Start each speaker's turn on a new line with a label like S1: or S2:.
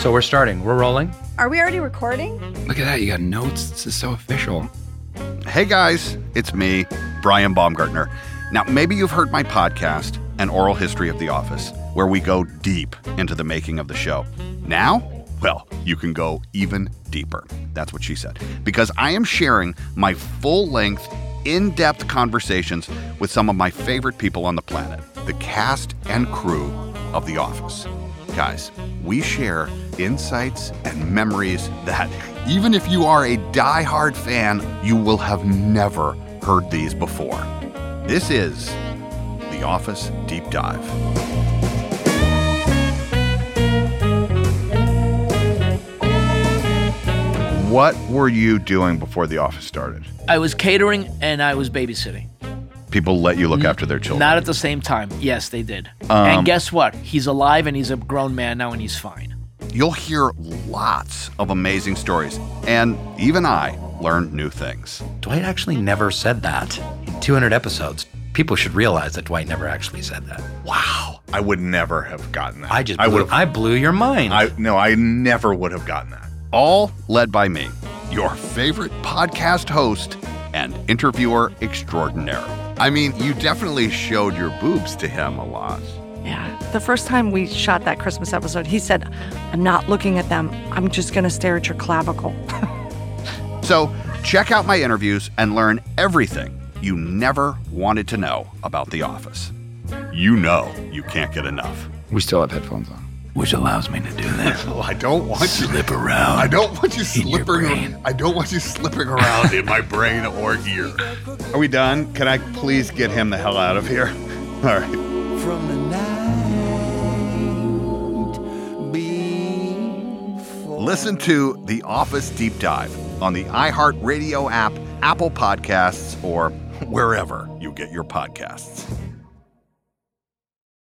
S1: So we're starting. We're rolling.
S2: Are we already recording?
S3: Look at that. You got notes. This is so official.
S4: Hey guys, it's me, Brian Baumgartner. Now, maybe you've heard my podcast, An Oral History of The Office, where we go deep into the making of the show. Now, well, you can go even deeper. That's what she said. Because I am sharing my full length, in depth conversations with some of my favorite people on the planet the cast and crew of The Office. Guys, we share insights and memories that, even if you are a die-hard fan, you will have never heard these before. This is The Office Deep Dive. What were you doing before The Office started?
S5: I was catering and I was babysitting.
S4: People let you look after their children.
S5: Not at the same time. Yes, they did. and um, guess what? He's alive and he's a grown man now and he's fine.
S4: You'll hear lots of amazing stories, and even I learned new things.
S1: Dwight actually never said that in 200 episodes. People should realize that Dwight never actually said that.
S6: Wow. I would never have gotten that.
S1: I just
S6: I
S1: blew,
S6: would have
S1: I blew your mind.
S6: I no, I never would have gotten that.
S4: All led by me, your favorite podcast host and interviewer extraordinaire. I mean, you definitely showed your boobs to him a lot.
S2: Yeah. The first time we shot that Christmas episode, he said, I'm not looking at them. I'm just going to stare at your clavicle.
S4: So, check out my interviews and learn everything you never wanted to know about The Office. You know you can't get enough.
S3: We still have headphones on.
S1: Which allows me to do this.
S6: Well, I don't want you
S1: Slip around.
S6: I don't want you slipping. I don't want you slipping around in my brain or ear. Are we done? Can I please get him the hell out of here? All right.
S7: from the night before.
S4: Listen to The Office Deep Dive on the iHeartRadio app, Apple Podcasts, or wherever you get your podcasts.